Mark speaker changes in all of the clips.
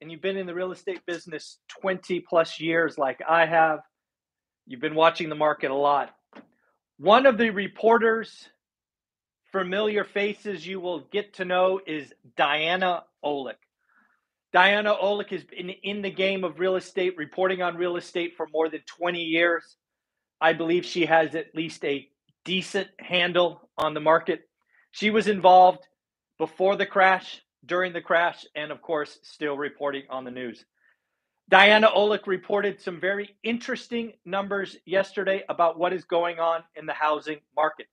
Speaker 1: and you've been in the real estate business 20 plus years, like I have, you've been watching the market a lot. One of the reporters, familiar faces you will get to know is Diana Olick. Diana Olick has been in the game of real estate, reporting on real estate for more than 20 years. I believe she has at least a decent handle on the market. She was involved before the crash, during the crash, and of course, still reporting on the news. Diana Olick reported some very interesting numbers yesterday about what is going on in the housing market.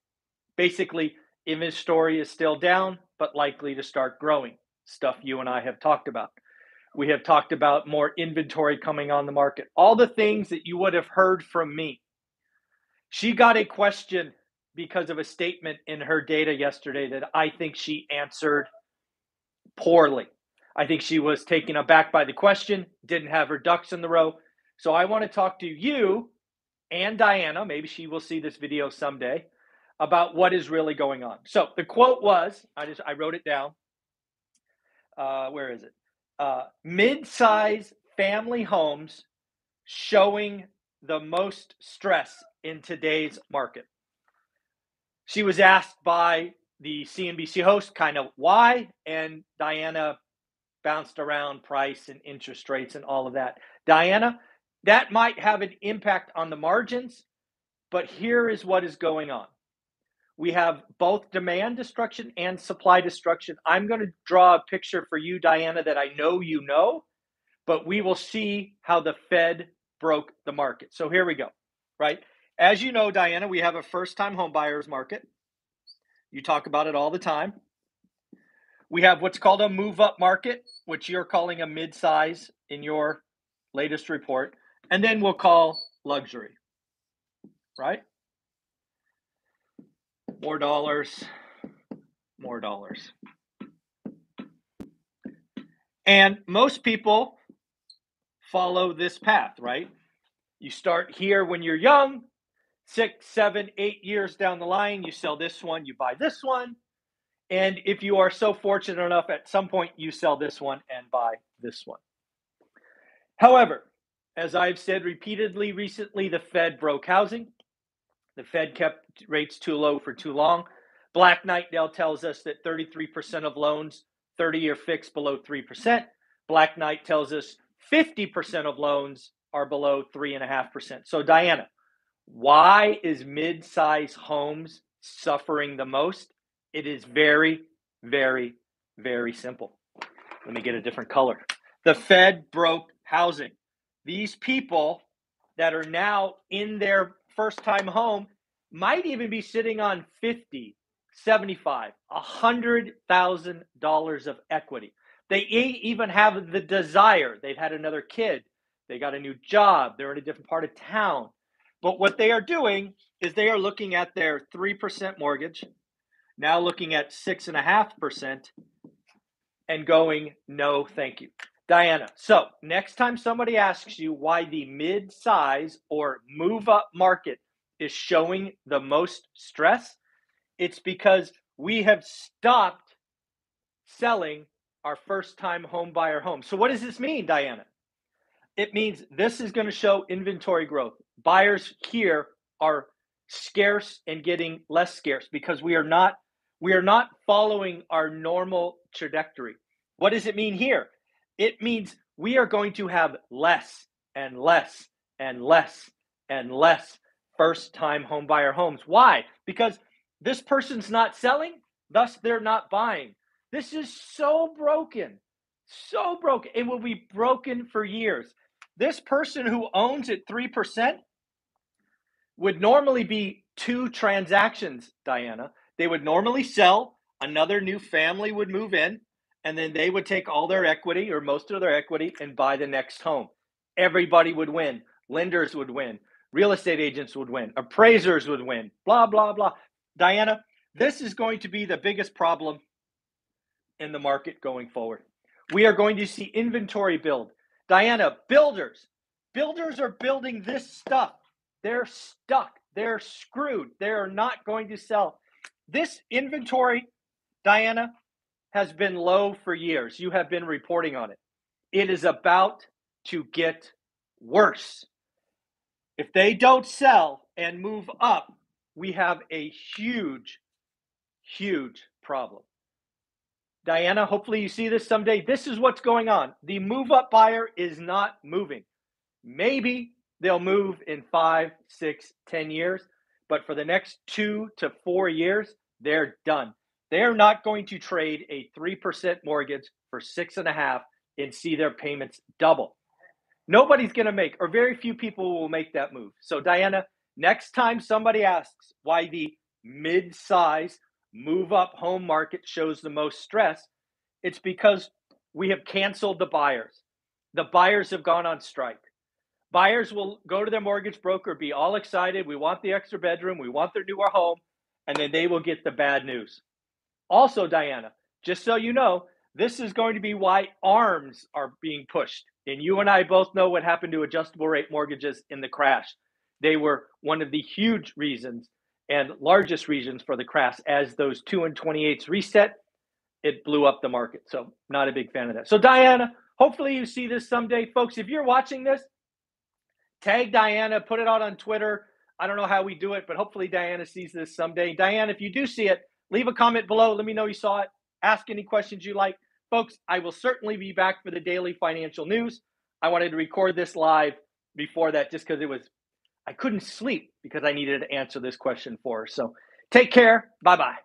Speaker 1: Basically, inventory is still down, but likely to start growing. Stuff you and I have talked about. We have talked about more inventory coming on the market. All the things that you would have heard from me. She got a question because of a statement in her data yesterday that I think she answered poorly. I think she was taken aback by the question, didn't have her ducks in the row. So I want to talk to you and Diana, maybe she will see this video someday, about what is really going on. So the quote was, I just I wrote it down. Uh, where is it? Uh, mid-size family homes showing the most stress in today's market. She was asked by the CNBC host kind of why, and Diana bounced around price and interest rates and all of that. Diana, that might have an impact on the margins, but here is what is going on. We have both demand destruction and supply destruction. I'm going to draw a picture for you, Diana, that I know you know, but we will see how the Fed broke the market. So here we go, right? As you know, Diana, we have a first time home buyers market. You talk about it all the time. We have what's called a move up market, which you're calling a mid size in your latest report. And then we'll call luxury, right? More dollars, more dollars. And most people follow this path, right? You start here when you're young, six, seven, eight years down the line, you sell this one, you buy this one. And if you are so fortunate enough, at some point you sell this one and buy this one. However, as I've said repeatedly recently, the Fed broke housing. The Fed kept rates too low for too long. Black Knight-Dell tells us that 33% of loans 30 year fixed below 3%. Black Knight tells us 50% of loans are below 3.5%. So, Diana, why is mid-size homes suffering the most? It is very, very, very simple. Let me get a different color. The Fed broke housing. These people that are now in their first time home might even be sitting on 50, 75, $100,000 of equity. They even have the desire. They've had another kid. They got a new job. They're in a different part of town. But what they are doing is they are looking at their 3% mortgage, now looking at 6.5%, and going, no, thank you. Diana, so next time somebody asks you why the mid size or move up market is showing the most stress, it's because we have stopped selling our first time home buyer home. So, what does this mean, Diana? It means this is going to show inventory growth buyers here are scarce and getting less scarce because we are not we are not following our normal trajectory. What does it mean here? It means we are going to have less and less and less and less first time home buyer homes. Why? Because this person's not selling, thus they're not buying. This is so broken. So broken. It will be broken for years. This person who owns it 3% would normally be two transactions, Diana. They would normally sell, another new family would move in, and then they would take all their equity or most of their equity and buy the next home. Everybody would win. Lenders would win. Real estate agents would win. Appraisers would win. Blah, blah, blah. Diana, this is going to be the biggest problem in the market going forward. We are going to see inventory build. Diana, builders, builders are building this stuff. They're stuck. They're screwed. They're not going to sell. This inventory, Diana, has been low for years. You have been reporting on it. it is about to get worse. If they don't sell and move up, we have a huge, huge problem. Diana, hopefully you see this someday. This is what's going on. The move up buyer is not moving. Maybe they'll move in five, six, ten years, but for the next two to four years, they're done. They're not going to trade a 3% mortgage for six and a half and see their payments double. Nobody's going to make, or very few people will make that move. So, Diana, next time somebody asks why the mid size move up home market shows the most stress, it's because we have canceled the buyers. The buyers have gone on strike. Buyers will go to their mortgage broker, be all excited. We want the extra bedroom, we want their newer home, and then they will get the bad news. Also, Diana, just so you know, this is going to be why ARMs are being pushed. And you and I both know what happened to adjustable rate mortgages in the crash. They were one of the huge reasons and largest regions for the crash. As those 2 and 28s reset, it blew up the market. So, not a big fan of that. So, Diana, hopefully you see this someday. Folks, if you're watching this, tag Diana, put it out on Twitter. I don't know how we do it, but hopefully Diana sees this someday. Diana, if you do see it, leave a comment below. Let me know you saw it. Ask any questions you like. Folks, I will certainly be back for the daily financial news. I wanted to record this live before that just because it was, I couldn't sleep because I needed to answer this question for her. So take care. Bye bye.